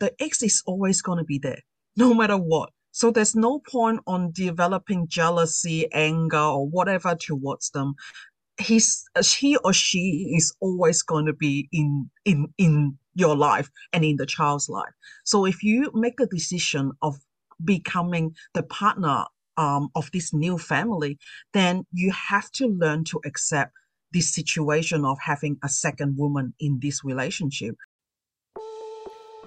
the ex is always going to be there, no matter what. So there's no point on developing jealousy, anger, or whatever towards them. He's he or she is always going to be in in in your life and in the child's life. So if you make a decision of becoming the partner um, of this new family, then you have to learn to accept this situation of having a second woman in this relationship.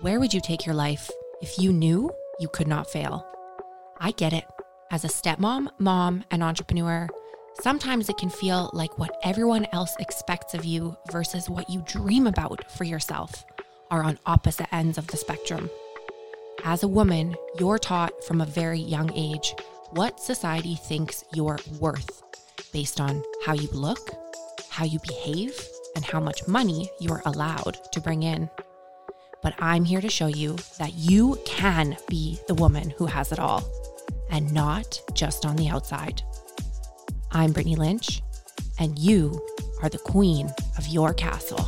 Where would you take your life if you knew you could not fail? I get it. As a stepmom, mom, and entrepreneur, sometimes it can feel like what everyone else expects of you versus what you dream about for yourself are on opposite ends of the spectrum. As a woman, you're taught from a very young age what society thinks you're worth based on how you look, how you behave, and how much money you're allowed to bring in. But I'm here to show you that you can be the woman who has it all, and not just on the outside. I'm Brittany Lynch, and you are the queen of your castle.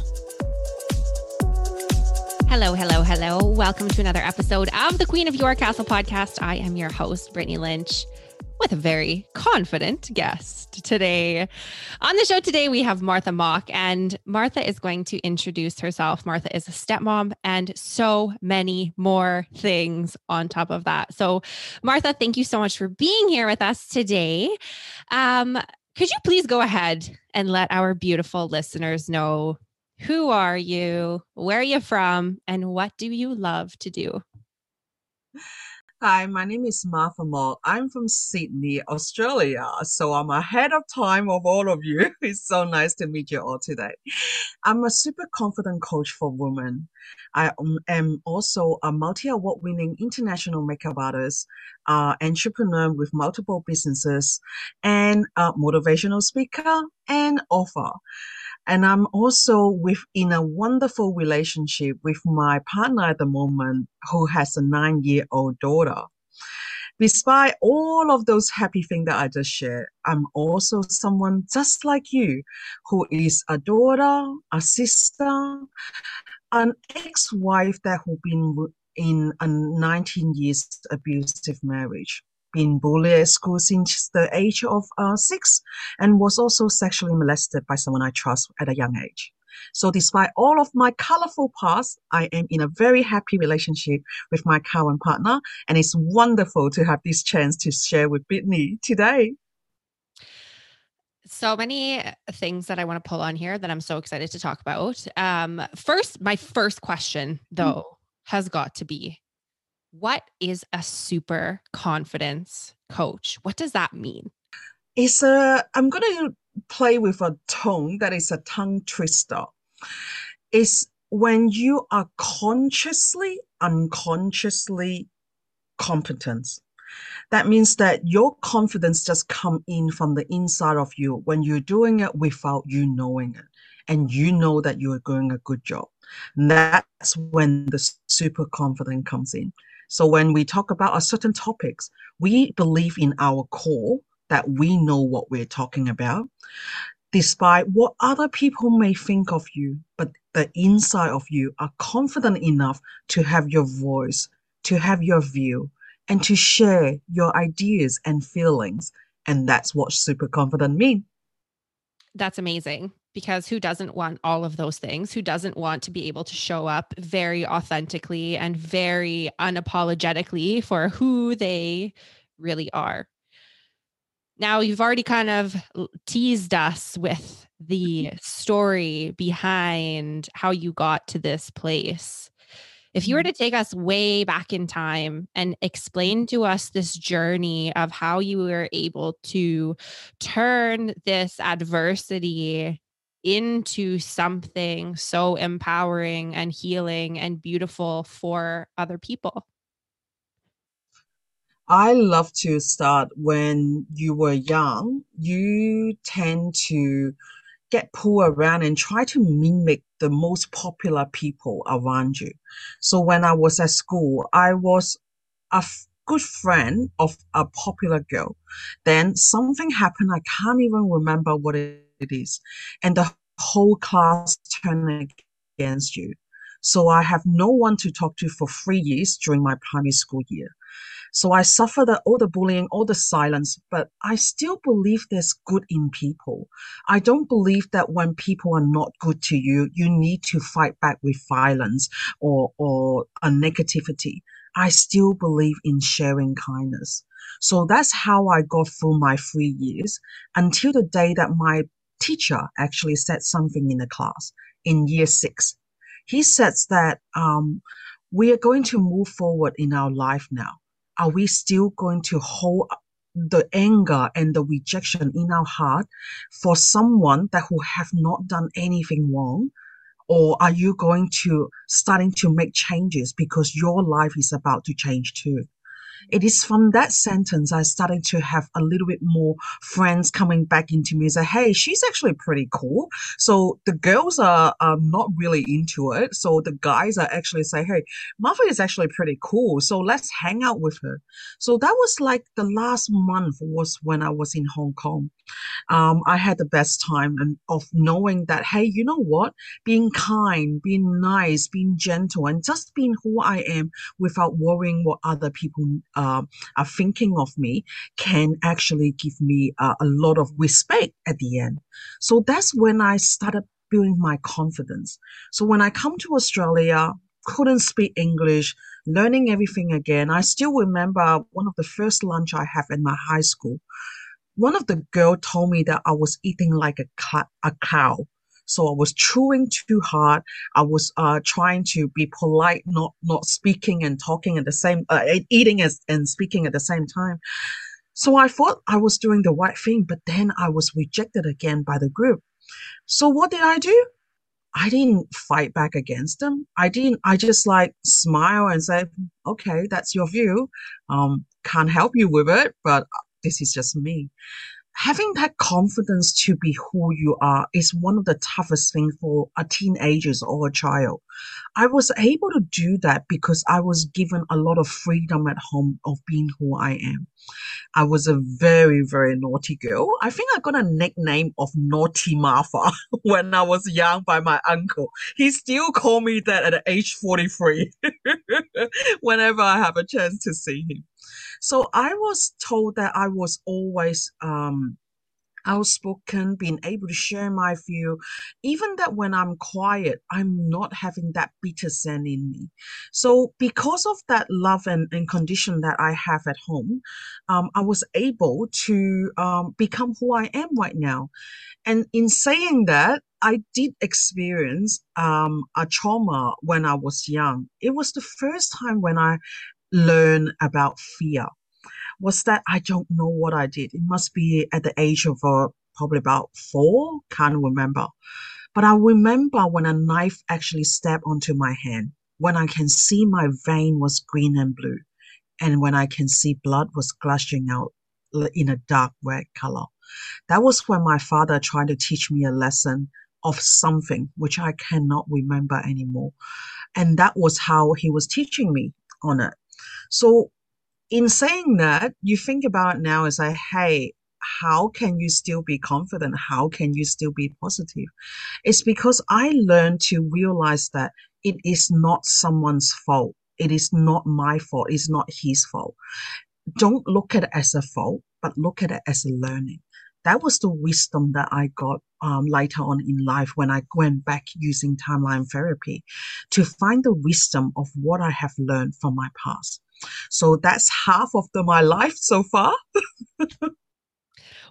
Hello, hello, hello. Welcome to another episode of the Queen of Your Castle podcast. I am your host, Brittany Lynch with a very confident guest today. On the show today, we have Martha Mock, and Martha is going to introduce herself. Martha is a stepmom and so many more things on top of that. So, Martha, thank you so much for being here with us today. Um, could you please go ahead and let our beautiful listeners know who are you, where are you from, and what do you love to do? Hi, my name is Martha Mock. I'm from Sydney, Australia. So I'm ahead of time of all of you. It's so nice to meet you all today. I'm a super confident coach for women. I am also a multi award winning international makeup artist, uh, entrepreneur with multiple businesses, and a motivational speaker and author. And I'm also within a wonderful relationship with my partner at the moment, who has a nine year old daughter. Despite all of those happy things that I just shared, I'm also someone just like you who is a daughter, a sister, an ex wife that who been in a 19 years abusive marriage been bullied at school since the age of uh, six and was also sexually molested by someone I trust at a young age. So despite all of my colorful past, I am in a very happy relationship with my current partner. And it's wonderful to have this chance to share with Brittany today. So many things that I want to pull on here that I'm so excited to talk about. Um, first, my first question though mm. has got to be what is a super confidence coach? What does that mean? It's a, I'm going to play with a tone that is a tongue twister. It's when you are consciously, unconsciously competent. That means that your confidence just come in from the inside of you when you're doing it without you knowing it. And you know that you are doing a good job. And that's when the super confident comes in. So when we talk about a certain topics, we believe in our core that we know what we're talking about, despite what other people may think of you, but the inside of you are confident enough to have your voice, to have your view, and to share your ideas and feelings. And that's what super confident means. That's amazing because who doesn't want all of those things? Who doesn't want to be able to show up very authentically and very unapologetically for who they really are? Now, you've already kind of teased us with the story behind how you got to this place. If you were mm-hmm. to take us way back in time and explain to us this journey of how you were able to turn this adversity into something so empowering and healing and beautiful for other people? I love to start when you were young. You tend to get pulled around and try to mimic the most popular people around you. So when I was at school, I was a f- good friend of a popular girl. Then something happened. I can't even remember what it And the whole class turned against you. So I have no one to talk to for three years during my primary school year. So I suffer the, all the bullying, all the silence, but I still believe there's good in people. I don't believe that when people are not good to you, you need to fight back with violence or, or a negativity. I still believe in sharing kindness. So that's how I got through my three years until the day that my teacher actually said something in the class in year six. He says that um, we are going to move forward in our life now. Are we still going to hold the anger and the rejection in our heart for someone that who have not done anything wrong? Or are you going to starting to make changes because your life is about to change too it is from that sentence I started to have a little bit more friends coming back into me and say, hey, she's actually pretty cool. So the girls are, not really into it. So the guys are actually say, hey, Martha is actually pretty cool. So let's hang out with her. So that was like the last month was when I was in Hong Kong. Um, I had the best time and of knowing that, hey, you know what? Being kind, being nice, being gentle, and just being who I am without worrying what other people uh, are thinking of me can actually give me uh, a lot of respect at the end. So that's when I started building my confidence. So when I come to Australia, couldn't speak English, learning everything again. I still remember one of the first lunch I have in my high school. One of the girl told me that I was eating like a, a cow. So I was chewing too hard. I was uh, trying to be polite, not not speaking and talking at the same, uh, eating as, and speaking at the same time. So I thought I was doing the right thing, but then I was rejected again by the group. So what did I do? I didn't fight back against them. I didn't. I just like smile and say, "Okay, that's your view. Um, can't help you with it, but this is just me." Having that confidence to be who you are is one of the toughest things for a teenager or a child. I was able to do that because I was given a lot of freedom at home of being who I am. I was a very, very naughty girl. I think I got a nickname of Naughty Martha when I was young by my uncle. He still called me that at age 43 whenever I have a chance to see him. So I was told that I was always um, outspoken, being able to share my view, even that when I'm quiet, I'm not having that bitter scent in me. So because of that love and, and condition that I have at home, um, I was able to um, become who I am right now. And in saying that, I did experience um, a trauma when I was young. It was the first time when I learned about fear was that I don't know what I did. It must be at the age of uh, probably about four, can't remember. But I remember when a knife actually stabbed onto my hand, when I can see my vein was green and blue, and when I can see blood was gushing out in a dark red color. That was when my father tried to teach me a lesson of something which I cannot remember anymore. And that was how he was teaching me on it. So in saying that, you think about now as like, hey, how can you still be confident? How can you still be positive? It's because I learned to realize that it is not someone's fault. It is not my fault. It's not his fault. Don't look at it as a fault, but look at it as a learning. That was the wisdom that I got um, later on in life when I went back using timeline therapy to find the wisdom of what I have learned from my past. So that's half of the, my life so far.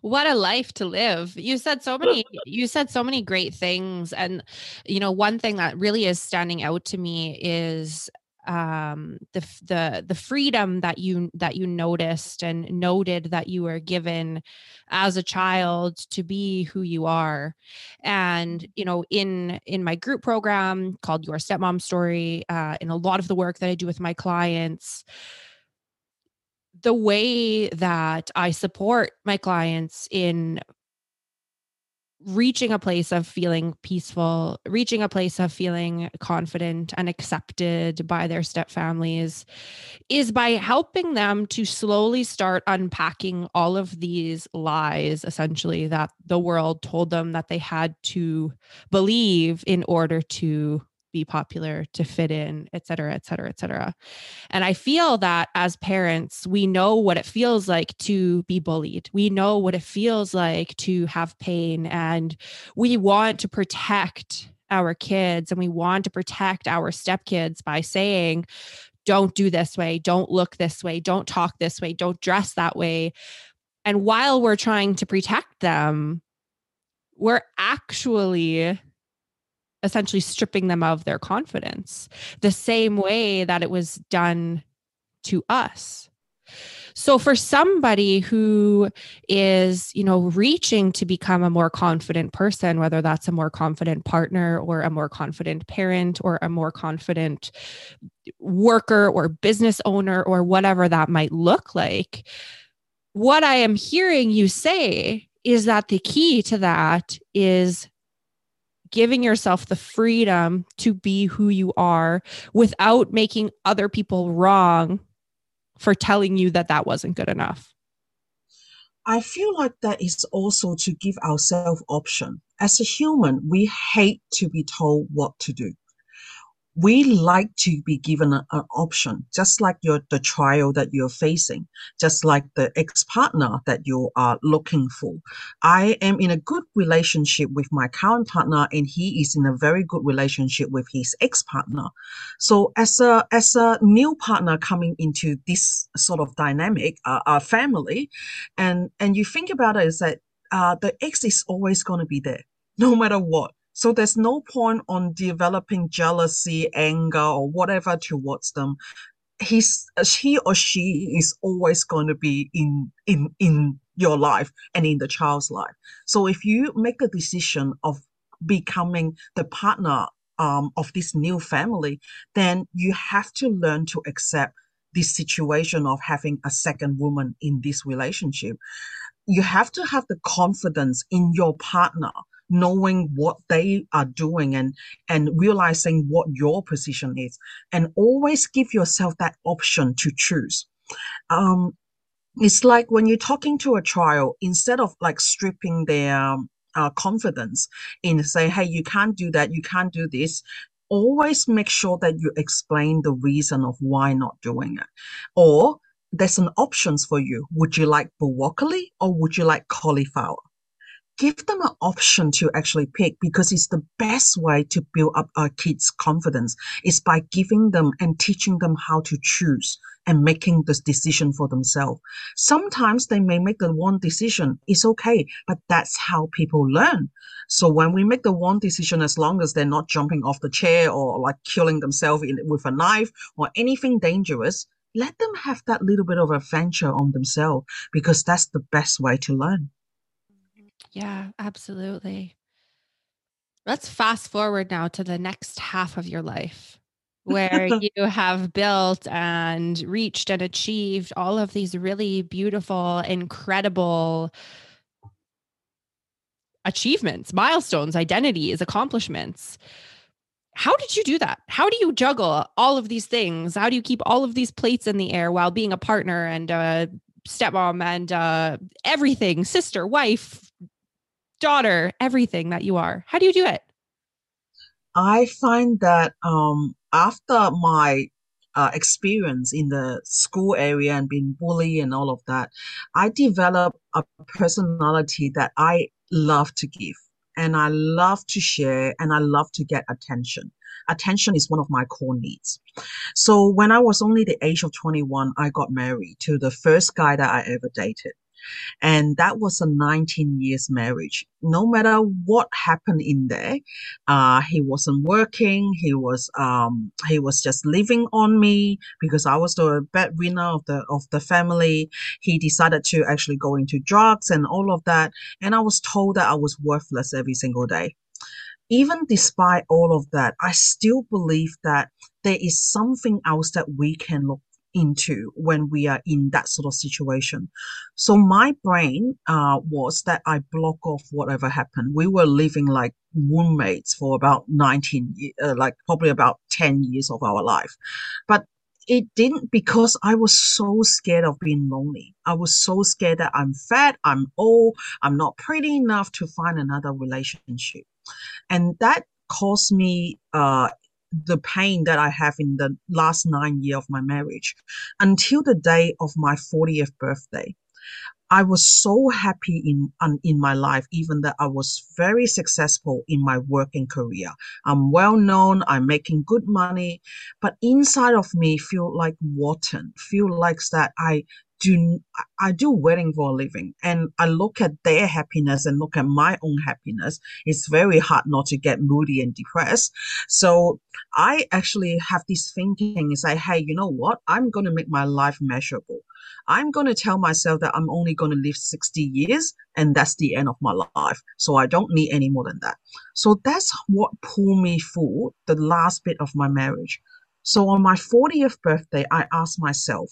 what a life to live you said so many you said so many great things and you know one thing that really is standing out to me is um the the the freedom that you that you noticed and noted that you were given as a child to be who you are. And you know in in my group program called your stepmom story uh in a lot of the work that i do with my clients the way that i support my clients in reaching a place of feeling peaceful, reaching a place of feeling confident and accepted by their step families is by helping them to slowly start unpacking all of these lies, essentially, that the world told them that they had to believe in order to be popular, to fit in, et cetera, et cetera, et cetera. And I feel that as parents, we know what it feels like to be bullied. We know what it feels like to have pain, and we want to protect our kids and we want to protect our stepkids by saying, don't do this way, don't look this way, don't talk this way, don't dress that way. And while we're trying to protect them, we're actually essentially stripping them of their confidence the same way that it was done to us. So for somebody who is, you know, reaching to become a more confident person, whether that's a more confident partner or a more confident parent or a more confident worker or business owner or whatever that might look like, what I am hearing you say is that the key to that is giving yourself the freedom to be who you are without making other people wrong for telling you that that wasn't good enough? I feel like that is also to give ourselves option. As a human, we hate to be told what to do we like to be given a, an option, just like your the trial that you're facing, just like the ex-partner that you are looking for. I am in a good relationship with my current partner, and he is in a very good relationship with his ex-partner. So as a as a new partner coming into this sort of dynamic, uh, our family, and and you think about it is that uh, the ex is always going to be there, no matter what so there's no point on developing jealousy, anger, or whatever towards them. He's he or she is always going to be in in in your life and in the child's life. So if you make a decision of becoming the partner um, of this new family, then you have to learn to accept this situation of having a second woman in this relationship. You have to have the confidence in your partner knowing what they are doing and and realizing what your position is. And always give yourself that option to choose. Um it's like when you're talking to a child instead of like stripping their uh, confidence in say hey you can't do that you can't do this always make sure that you explain the reason of why not doing it. Or there's an options for you. Would you like broccoli or would you like cauliflower give them an option to actually pick because it's the best way to build up our kids' confidence is by giving them and teaching them how to choose and making this decision for themselves. Sometimes they may make the one decision. It's okay, but that's how people learn. So when we make the one decision, as long as they're not jumping off the chair or like killing themselves in, with a knife or anything dangerous, let them have that little bit of adventure on themselves because that's the best way to learn. Yeah, absolutely. Let's fast forward now to the next half of your life where you have built and reached and achieved all of these really beautiful, incredible achievements, milestones, identities, accomplishments. How did you do that? How do you juggle all of these things? How do you keep all of these plates in the air while being a partner and a stepmom and uh, everything, sister, wife, daughter, everything that you are. How do you do it? I find that um, after my uh, experience in the school area and being bullied and all of that, I developed a personality that I love to give and I love to share and I love to get attention. Attention is one of my core needs. So when I was only the age of 21, I got married to the first guy that I ever dated. And that was a 19 years marriage. No matter what happened in there, uh, he wasn't working. He was, um, he was just living on me because I was the breadwinner of the, of the family. He decided to actually go into drugs and all of that. And I was told that I was worthless every single day even despite all of that, I still believe that there is something else that we can look into when we are in that sort of situation. So my brain uh, was that I block off whatever happened. We were living like roommates for about 19, uh, like probably about 10 years of our life. But it didn't because I was so scared of being lonely. I was so scared that I'm fat, I'm old, I'm not pretty enough to find another relationship. And that caused me uh, the pain that I have in the last nine years of my marriage until the day of my 40th birthday. I was so happy in in my life, even that I was very successful in my working career. I'm well known. I'm making good money, but inside of me feel like rotten. Feel like that I do I do wedding for a living, and I look at their happiness and look at my own happiness. It's very hard not to get moody and depressed. So I actually have this thinking: is like, hey, you know what? I'm going to make my life measurable. I'm going to tell myself that I'm only going to live 60 years and that's the end of my life. So I don't need any more than that. So that's what pulled me through the last bit of my marriage. So on my 40th birthday, I asked myself,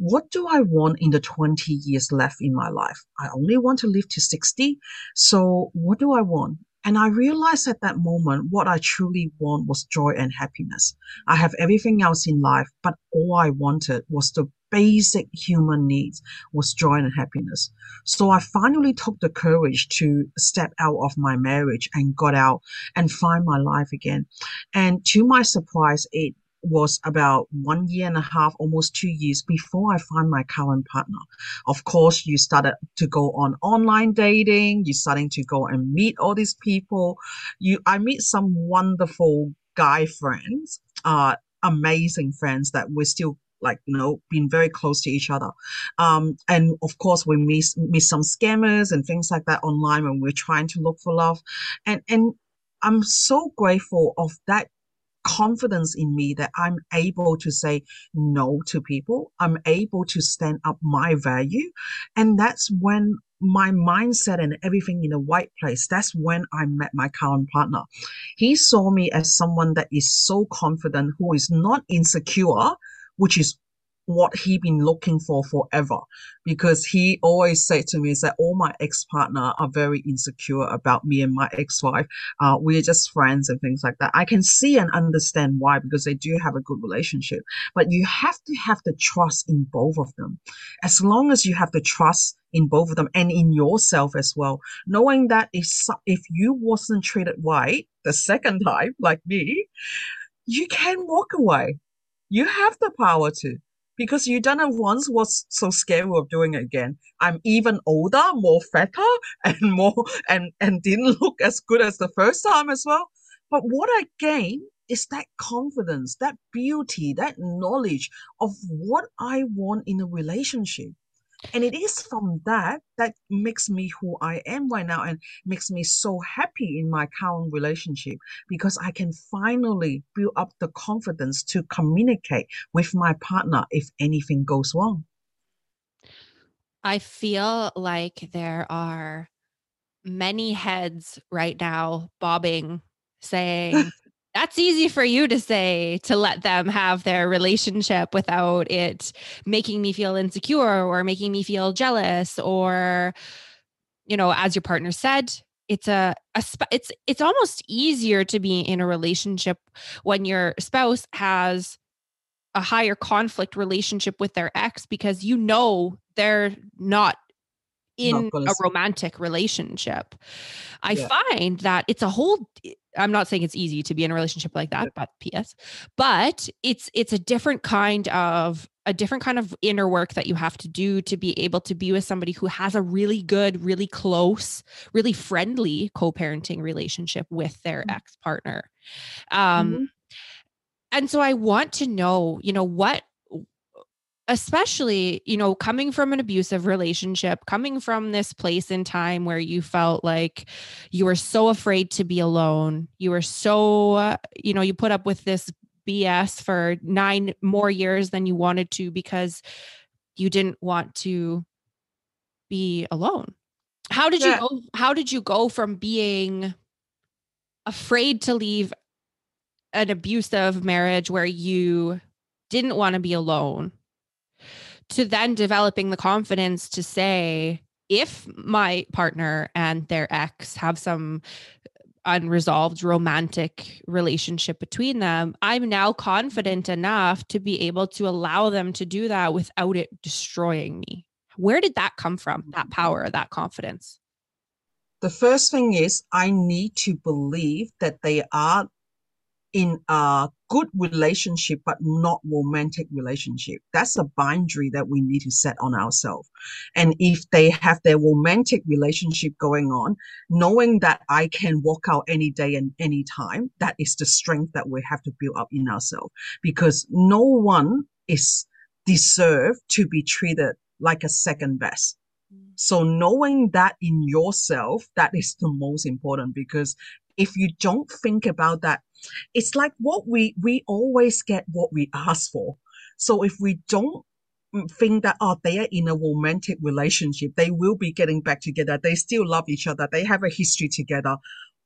what do I want in the 20 years left in my life? I only want to live to 60. So what do I want? And I realized at that moment what I truly want was joy and happiness. I have everything else in life, but all I wanted was the basic human needs was joy and happiness. So I finally took the courage to step out of my marriage and got out and find my life again. And to my surprise, it was about one year and a half, almost two years before I found my current partner. Of course, you started to go on online dating. You're starting to go and meet all these people. You, I meet some wonderful guy friends, uh, amazing friends that we're still like you know being very close to each other um, and of course we meet meet some scammers and things like that online when we're trying to look for love and and i'm so grateful of that confidence in me that i'm able to say no to people i'm able to stand up my value and that's when my mindset and everything in the right place. That's when I met my current partner. He saw me as someone that is so confident, who is not insecure, which is what he been looking for forever. Because he always said to me is that all my ex-partner are very insecure about me and my ex-wife. Uh, we're just friends and things like that. I can see and understand why because they do have a good relationship. But you have to have the trust in both of them. As long as you have the trust in both of them and in yourself as well knowing that if if you wasn't treated right the second time like me you can walk away. You have the power to because you done it once was so scary of doing it again. I'm even older more fatter and more and and didn't look as good as the first time as well. But what i gained is that confidence that beauty that knowledge of what i want in a relationship and it is from that that makes me who I am right now and makes me so happy in my current relationship because I can finally build up the confidence to communicate with my partner if anything goes wrong. I feel like there are many heads right now bobbing saying, that's easy for you to say to let them have their relationship without it making me feel insecure or making me feel jealous or you know as your partner said it's a, a it's it's almost easier to be in a relationship when your spouse has a higher conflict relationship with their ex because you know they're not in a romantic relationship. I yeah. find that it's a whole I'm not saying it's easy to be in a relationship like that, but PS. But it's it's a different kind of a different kind of inner work that you have to do to be able to be with somebody who has a really good, really close, really friendly co-parenting relationship with their mm-hmm. ex-partner. Um mm-hmm. and so I want to know, you know, what especially, you know, coming from an abusive relationship, coming from this place in time where you felt like you were so afraid to be alone, you were so, uh, you know, you put up with this BS for nine more years than you wanted to because you didn't want to be alone. How did yeah. you go? How did you go from being afraid to leave an abusive marriage where you didn't want to be alone to then developing the confidence to say, if my partner and their ex have some unresolved romantic relationship between them, I'm now confident mm-hmm. enough to be able to allow them to do that without it destroying me. Where did that come from? That mm-hmm. power, that confidence? The first thing is I need to believe that they are in a good relationship but not romantic relationship. That's a boundary that we need to set on ourselves. And if they have their romantic relationship going on knowing that i can walk out any day and any time that is the strength that we have to build up in ourselves. Because no one is deserved to be treated like a second best so knowing that in yourself that is the most important because if you don't think about that it's like what we we always get what we ask for. So if we don't think that oh they are in a romantic relationship they will be getting back together they still love each other they have a history together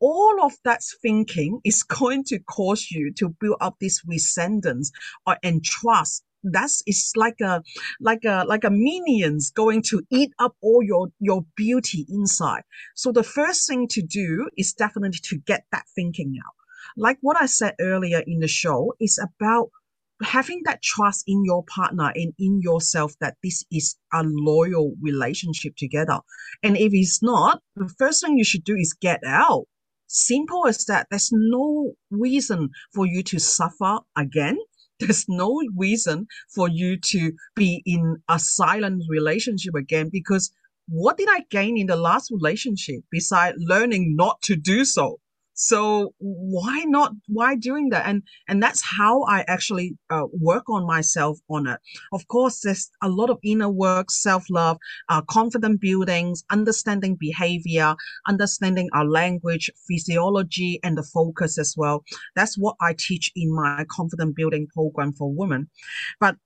all of that thinking is going to cause you to build up this resentment or uh, and trust that's it's like a like a like a minions going to eat up all your your beauty inside. So the first thing to do is definitely to get that thinking out. Like what i said earlier in the show is about having that trust in your partner and in yourself that this is a loyal relationship together. And if it's not the first thing you should do is get out. Simple as that. There's no reason for you to suffer again there's no reason for you to be in a silent relationship again because what did I gain in the last relationship besides learning not to do so? So why not why doing that? And and that's how i actually uh, work on myself on it. Of course there's a lot of inner work self-love uh, confident buildings understanding behavior understanding our language physiology and the focus as well. That's what i teach in my confident building program for women. But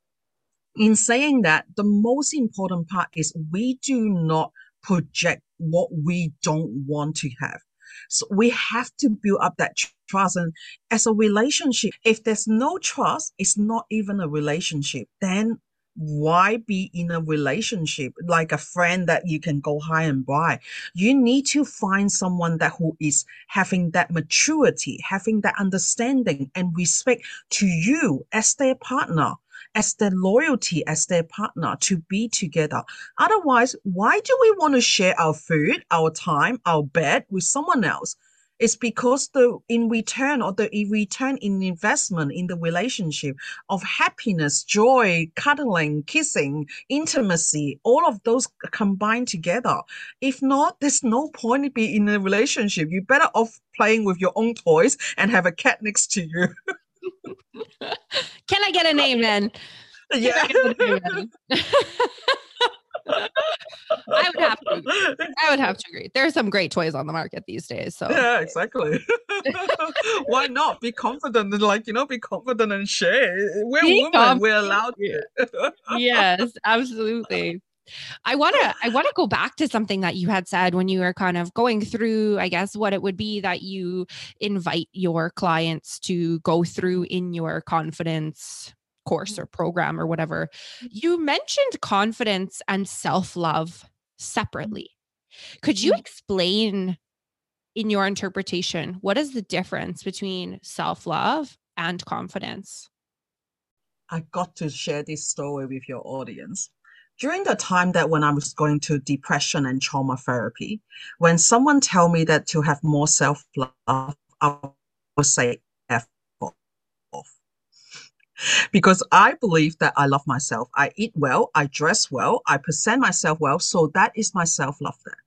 in saying that the most important part is we do not project what we don't want to have so we have to build up that trust. And as a relationship, if there's no trust, it's not even a relationship. Then why be in a relationship like a friend that you can go hi and bye you need to find someone that who is having that maturity having that understanding and respect to you as their partner as their loyalty as their partner to be together. Otherwise, why do we want to share our food, our time, our bed with someone else? It's because the in return or the in return in investment in the relationship of happiness, joy, cuddling, kissing, intimacy, all of those combined together. If not, there's no point to be in a relationship. You're better off playing with your own toys and have a cat next to you. Can I get an amen? Yeah. I would have to. I would have to agree. There are some great toys on the market these days. So yeah, exactly. Why not be confident and like you know be confident and share? We're be women. Confident. We're allowed to. yes, absolutely. I want to I want to go back to something that you had said when you were kind of going through I guess what it would be that you invite your clients to go through in your confidence course mm-hmm. or program or whatever. Mm-hmm. You mentioned confidence and self-love mm-hmm. separately. Could you explain in your interpretation what is the difference between self-love and confidence? I got to share this story with your audience during the time that when I was going to depression and trauma therapy, when someone tell me that to have more self love, I would say F off. because I believe that I love myself. I eat well, I dress well, I present myself well. So that is my self love there.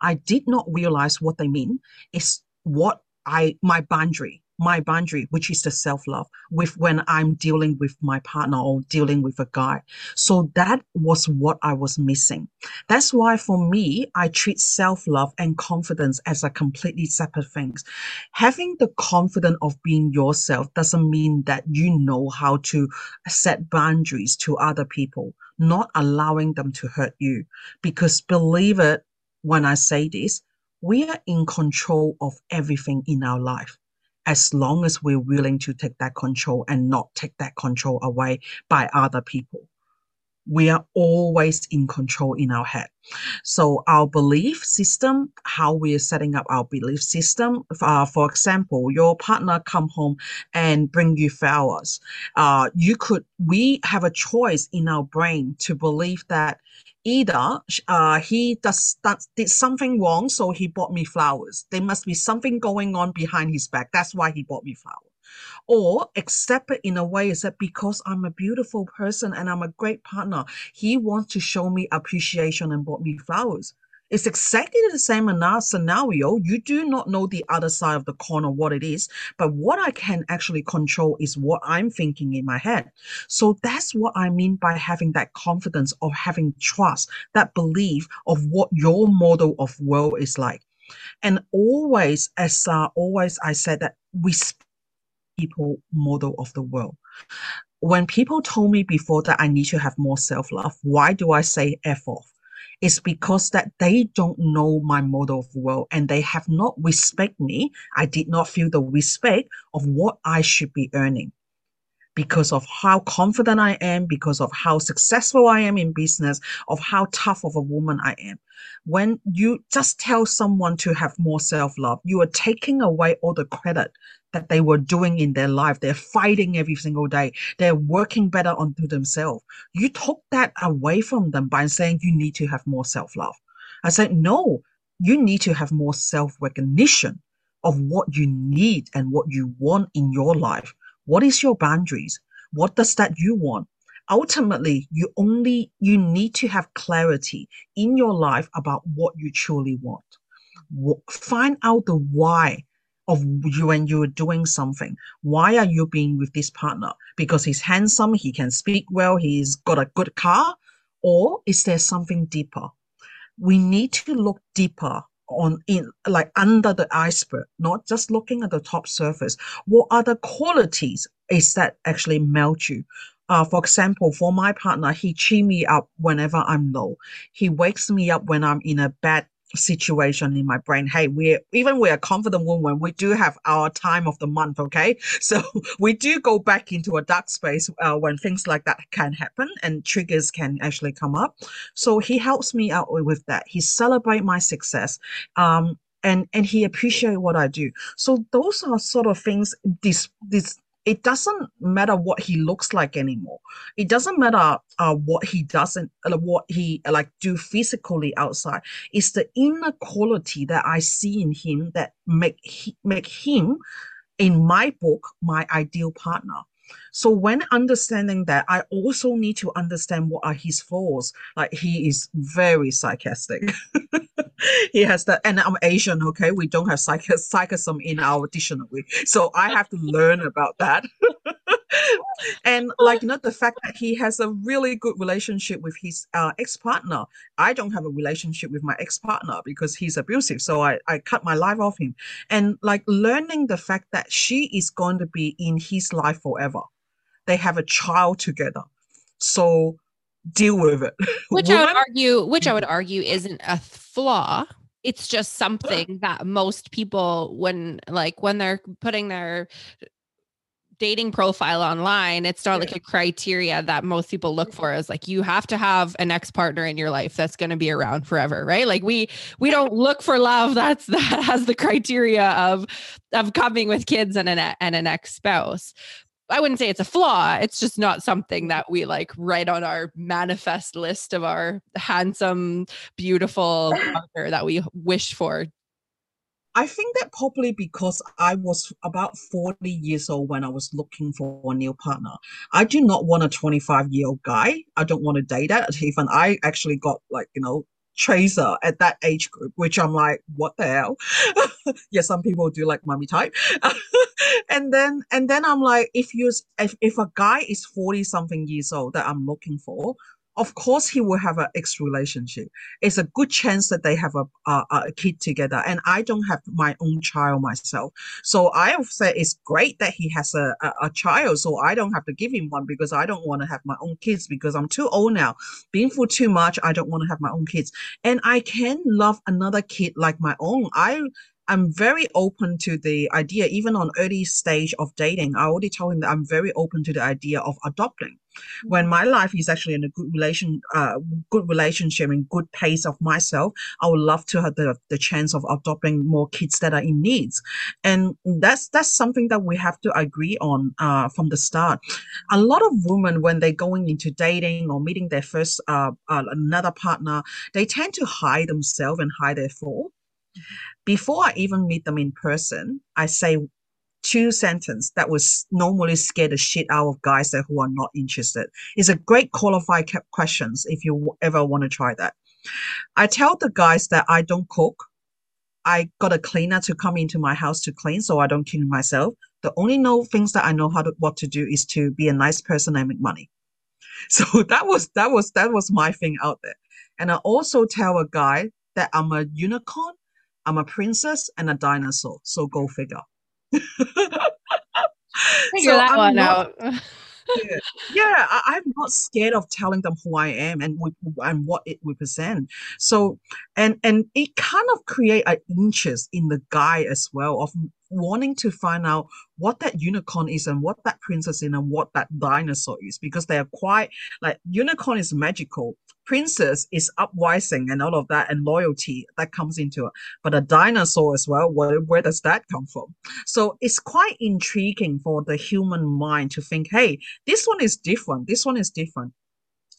I did not realize what they mean. It's what I, my boundary my boundary, which is the self love, with when I'm dealing with my partner or dealing with a guy. So that was what I was missing. That's why for me, I treat self love and confidence as a completely separate things. Having the confidence of being yourself doesn't mean that you know how to set boundaries to other people, not allowing them to hurt you. Because believe it, when I say this, we are in control of everything in our life as long as we're willing to take that control and not take that control away by other people. We are always in control in our head. So our belief system, how we are setting up our belief system. Uh, for example, your partner come home and bring you flowers. Uh, you could. We have a choice in our brain to believe that either uh, he does did something wrong, so he bought me flowers. There must be something going on behind his back. That's why he bought me flowers. or accept it in a way is that because I'm a beautiful person and I'm a great partner, he wants to show me appreciation and bought me flowers. It's exactly the same scenario. You do not know the other side of the corner what it is, but what I can actually control is what I'm thinking in my head. So that's what I mean by having that confidence of having trust, that belief of what your model of world is like. And always, as uh, always, I said that we people model of the world when people told me before that I need to have more self love, why do I say F off? Is because that they don't know my model of world and they have not respect me. I did not feel the respect of what I should be earning because of how confident I am, because of how successful I am in business, of how tough of a woman I am. When you just tell someone to have more self love, you are taking away all the credit that they were doing in their life. They're fighting every single day. They're working better onto themselves. You took that away from them by saying you need to have more self love. I said, no, you need to have more self recognition of what you need and what you want in your life. What is your boundaries? What does that you want? Ultimately, you only you need to have clarity in your life about what you truly want. Find out the why of you when you're doing something. Why are you being with this partner? Because he's handsome, he can speak well, he's got a good car, or is there something deeper? We need to look deeper on in like under the iceberg, not just looking at the top surface. What the qualities is that actually melt you? Uh, for example, for my partner, he cheer me up whenever I'm low. He wakes me up when I'm in a bad situation in my brain. Hey, we're even we're a confident woman, we do have our time of the month, okay? So we do go back into a dark space uh, when things like that can happen and triggers can actually come up. So he helps me out with that. He celebrate my success. Um, and and he appreciate what I do. So those are sort of things this this it doesn't matter what he looks like anymore. It doesn't matter uh, what he doesn't, uh, what he like do physically outside. It's the inner quality that I see in him that make he, make him, in my book, my ideal partner. So when understanding that, I also need to understand what are his flaws. Like he is very sarcastic. he has that, and I'm Asian. Okay, we don't have sarcasm in our dictionary, so I have to learn about that. and like know the fact that he has a really good relationship with his uh, ex-partner i don't have a relationship with my ex-partner because he's abusive so I, I cut my life off him and like learning the fact that she is going to be in his life forever they have a child together so deal with it which Woman, i would argue which i would argue isn't a flaw it's just something that most people when like when they're putting their dating profile online, it's not yeah. like a criteria that most people look for is like you have to have an ex partner in your life that's going to be around forever, right? Like we we don't look for love that's that has the criteria of of coming with kids and an and an ex spouse. I wouldn't say it's a flaw. It's just not something that we like write on our manifest list of our handsome, beautiful partner that we wish for I think that probably because I was about 40 years old when I was looking for a new partner. I do not want a 25 year old guy. I don't want to date that. Even I actually got like, you know, tracer at that age group, which I'm like, what the hell? yeah, some people do like mummy type. and then and then I'm like, if you if, if a guy is 40 something years old that I'm looking for, of course he will have an ex relationship. It's a good chance that they have a, a, a kid together. And I don't have my own child myself. So I have said it's great that he has a, a, a child. So I don't have to give him one because I don't want to have my own kids because I'm too old now. Being for too much, I don't want to have my own kids. And I can love another kid like my own. I I'm very open to the idea, even on early stage of dating. I already told him that I'm very open to the idea of adopting. When my life is actually in a good relation, uh, good relationship and good pace of myself, I would love to have the, the chance of adopting more kids that are in needs, and that's that's something that we have to agree on uh, from the start. A lot of women, when they're going into dating or meeting their first uh, uh another partner, they tend to hide themselves and hide their fault before I even meet them in person, I say, two sentence that was normally scare the shit out of guys that who are not interested. It's a great qualified questions if you ever want to try that. I tell the guys that I don't cook. I got a cleaner to come into my house to clean, so I don't clean myself. The only know things that I know how to what to do is to be a nice person and make money. So that was that was that was my thing out there. And I also tell a guy that I'm a unicorn, I'm a princess, and a dinosaur. So go figure. Figure so that I'm one not, out. yeah, yeah I, am not scared of telling them who I am and and what it represent. So and and it kind of create an interest in the guy as well of wanting to find out what that unicorn is and what that princess is and what that dinosaur is because they are quite like unicorn is magical princess is uprising and all of that and loyalty that comes into it but a dinosaur as well where, where does that come from so it's quite intriguing for the human mind to think hey this one is different this one is different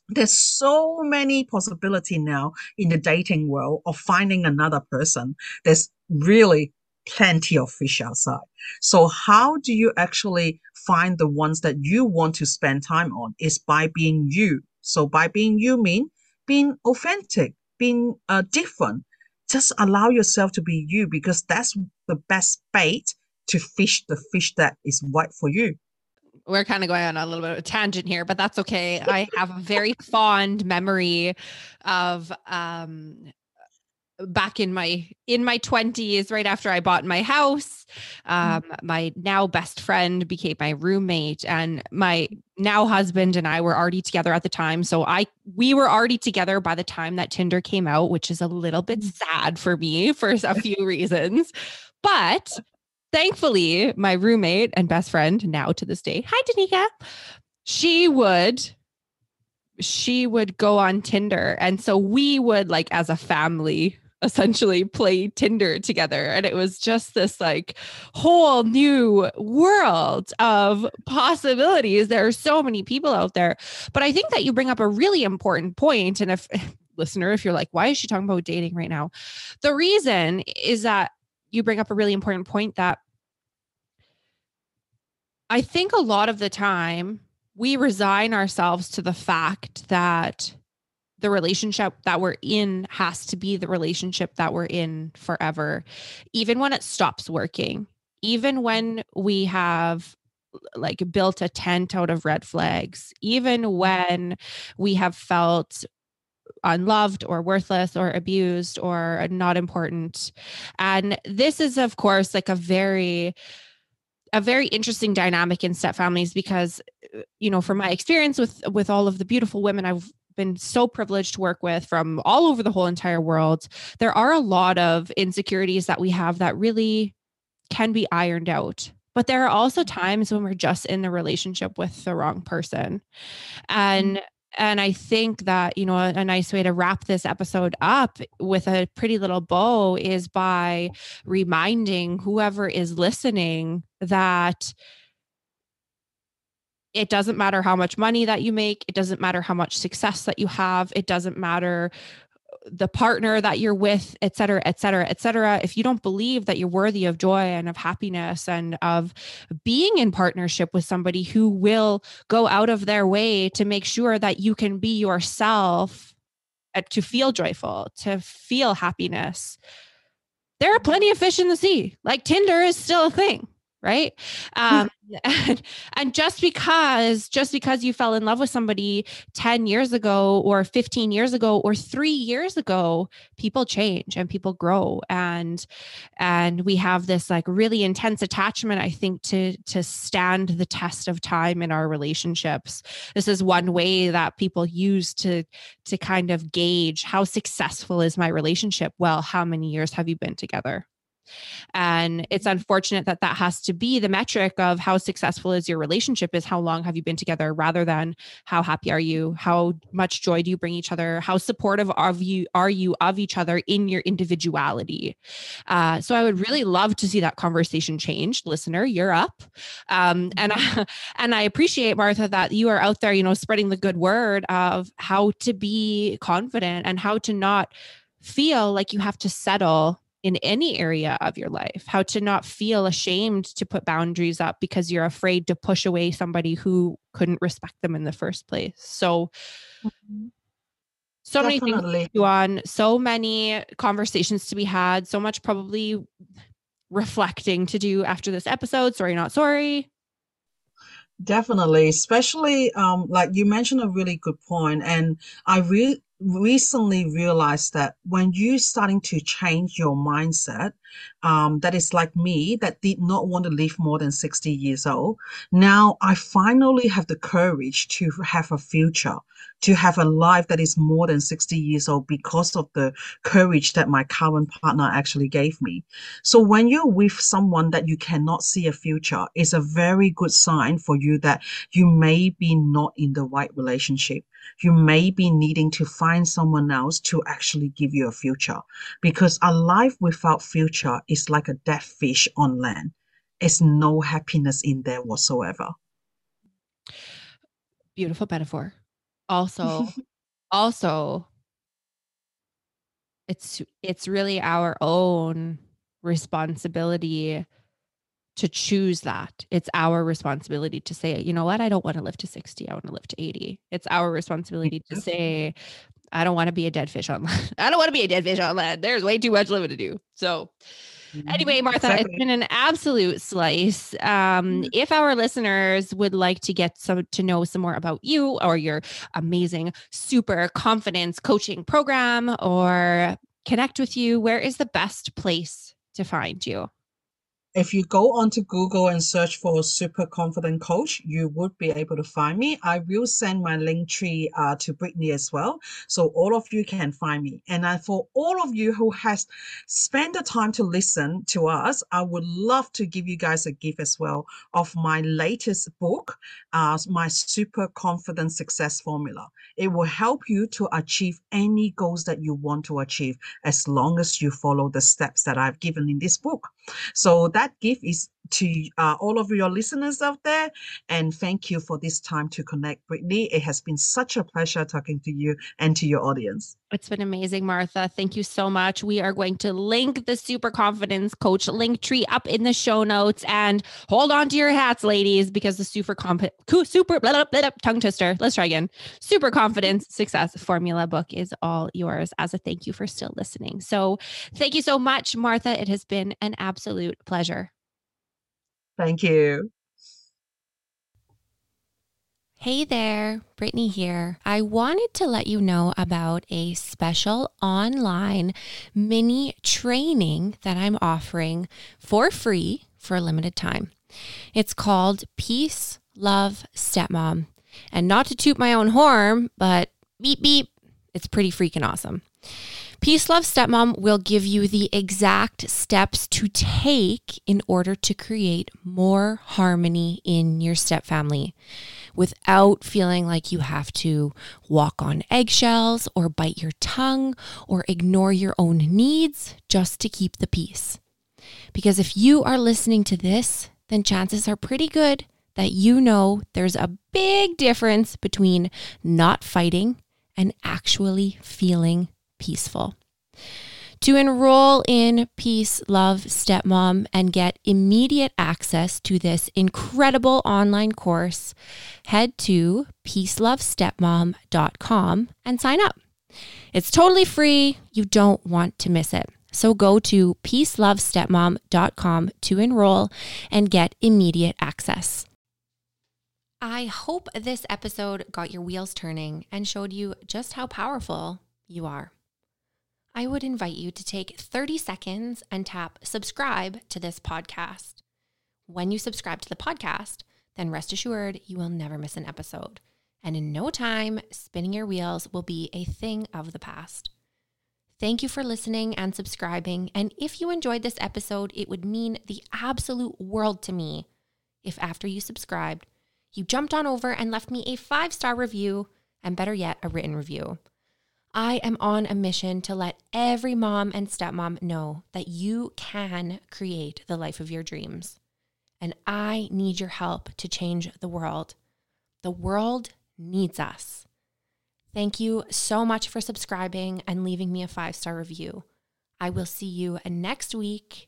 there's so many possibility now in the dating world of finding another person there's really plenty of fish outside. So how do you actually find the ones that you want to spend time on is by being you. So by being you mean being authentic, being uh, different. Just allow yourself to be you because that's the best bait to fish the fish that is right for you we're kind of going on a little bit of a tangent here, but that's okay. I have a very fond memory of um, back in my in my 20s right after i bought my house um, my now best friend became my roommate and my now husband and i were already together at the time so i we were already together by the time that tinder came out which is a little bit mm. sad for me for a few reasons but thankfully my roommate and best friend now to this day hi danica she would she would go on Tinder. And so we would like as a family essentially play Tinder together. And it was just this like whole new world of possibilities. There are so many people out there. But I think that you bring up a really important point. And if listener, if you're like, why is she talking about dating right now? The reason is that you bring up a really important point that I think a lot of the time we resign ourselves to the fact that the relationship that we're in has to be the relationship that we're in forever, even when it stops working, even when we have like built a tent out of red flags, even when we have felt unloved or worthless or abused or not important. And this is, of course, like a very a very interesting dynamic in step families because uh, you know from my experience with with all of the beautiful women I've been so privileged to work with from all over the whole entire world, there are a lot of insecurities that we have that really can be ironed out. But there are also mm-hmm. times when we're just in the relationship with the wrong person. And mm-hmm. and I think that, you know, a, a nice way to wrap this episode up with a pretty little bow is by reminding whoever is listening that it doesn't matter how much money that you make. It doesn't matter how much success that you have. It doesn't matter the partner that you're with et cetera et cetera et cetera. If you don't believe that you're worthy of joy and of happiness and of being in partnership with somebody who will go out of their way to make sure that you can be yourself uh, to feel joyful to feel happiness there are plenty of fish in the sea. Like tinder is still a thing right? Um, and, and just because just because you fell in love with somebody 10 years ago or 15 years ago or 3 years ago people change and people grow. And and we have this like really intense attachment i think to to stand the test of time in our relationships. This is one way that people use to to kind of gauge how successful is my relationship. Well how many years have you been together and it's unfortunate that that has to be the metric of how successful is your relationship is how long have you been together rather than how happy are you? How much joy do you bring each other? How supportive of you are you of each other in your individuality? Uh, so I would really love to see that conversation change. Listener, you're up. Um, and, mm-hmm. I, and I appreciate, Martha, that you are out there, you know, spreading the good word of how to be confident and how to not feel like you have to settle in any area of your life, how to not feel ashamed to put boundaries up because you're afraid to push away somebody who couldn't respect them in the first place. So, mm-hmm. so Definitely. many things to do on, so many conversations to be had, so much probably reflecting to do after this episode. Sorry, not sorry. Definitely, especially um, like you mentioned a really good point, and I really recently realized that when you starting to change your mindset um, that is like me that did not want to live more than 60 years old now i finally have the courage to have a future to have a life that is more than 60 years old because of the courage that my current partner actually gave me. So when you're with someone that you cannot see a future, it's a very good sign for you that you may be not in the right relationship. You may be needing to find someone else to actually give you a future because a life without future is like a dead fish on land. It's no happiness in there whatsoever. Beautiful metaphor also also it's it's really our own responsibility to choose that. It's our responsibility to say, you know what, I don't want to live to 60. I want to live to 80. It's our responsibility to say, I don't want to be a dead fish on land. I don't want to be a dead fish on land. There's way too much living to do. So Anyway, mm-hmm. Martha, exactly. it's been an absolute slice. Um, mm-hmm. if our listeners would like to get some to know some more about you or your amazing super confidence coaching program or connect with you, where is the best place to find you? If you go onto Google and search for super confident coach, you would be able to find me. I will send my link tree uh, to Brittany as well. So all of you can find me. And for all of you who has spent the time to listen to us, I would love to give you guys a gift as well of my latest book, uh, my super confident success formula. It will help you to achieve any goals that you want to achieve as long as you follow the steps that I've given in this book. So that that gift is to uh, all of your listeners out there. And thank you for this time to connect, Brittany. It has been such a pleasure talking to you and to your audience. It's been amazing, Martha. Thank you so much. We are going to link the Super Confidence Coach link tree up in the show notes and hold on to your hats, ladies, because the super comp- super blah, blah, blah, tongue twister. Let's try again. Super Confidence Success Formula book is all yours as a thank you for still listening. So thank you so much, Martha. It has been an absolute pleasure. Thank you. Hey there, Brittany here. I wanted to let you know about a special online mini training that I'm offering for free for a limited time. It's called Peace, Love, Stepmom. And not to toot my own horn, but beep, beep, it's pretty freaking awesome. Peace Love Stepmom will give you the exact steps to take in order to create more harmony in your stepfamily without feeling like you have to walk on eggshells or bite your tongue or ignore your own needs just to keep the peace. Because if you are listening to this, then chances are pretty good that you know there's a big difference between not fighting and actually feeling peaceful. To enroll in Peace Love Stepmom and get immediate access to this incredible online course, head to peacelovestepmom.com and sign up. It's totally free. You don't want to miss it. So go to peacelovestepmom.com to enroll and get immediate access. I hope this episode got your wheels turning and showed you just how powerful you are. I would invite you to take 30 seconds and tap subscribe to this podcast. When you subscribe to the podcast, then rest assured you will never miss an episode. And in no time, spinning your wheels will be a thing of the past. Thank you for listening and subscribing. And if you enjoyed this episode, it would mean the absolute world to me if after you subscribed, you jumped on over and left me a five star review, and better yet, a written review. I am on a mission to let every mom and stepmom know that you can create the life of your dreams. And I need your help to change the world. The world needs us. Thank you so much for subscribing and leaving me a five star review. I will see you next week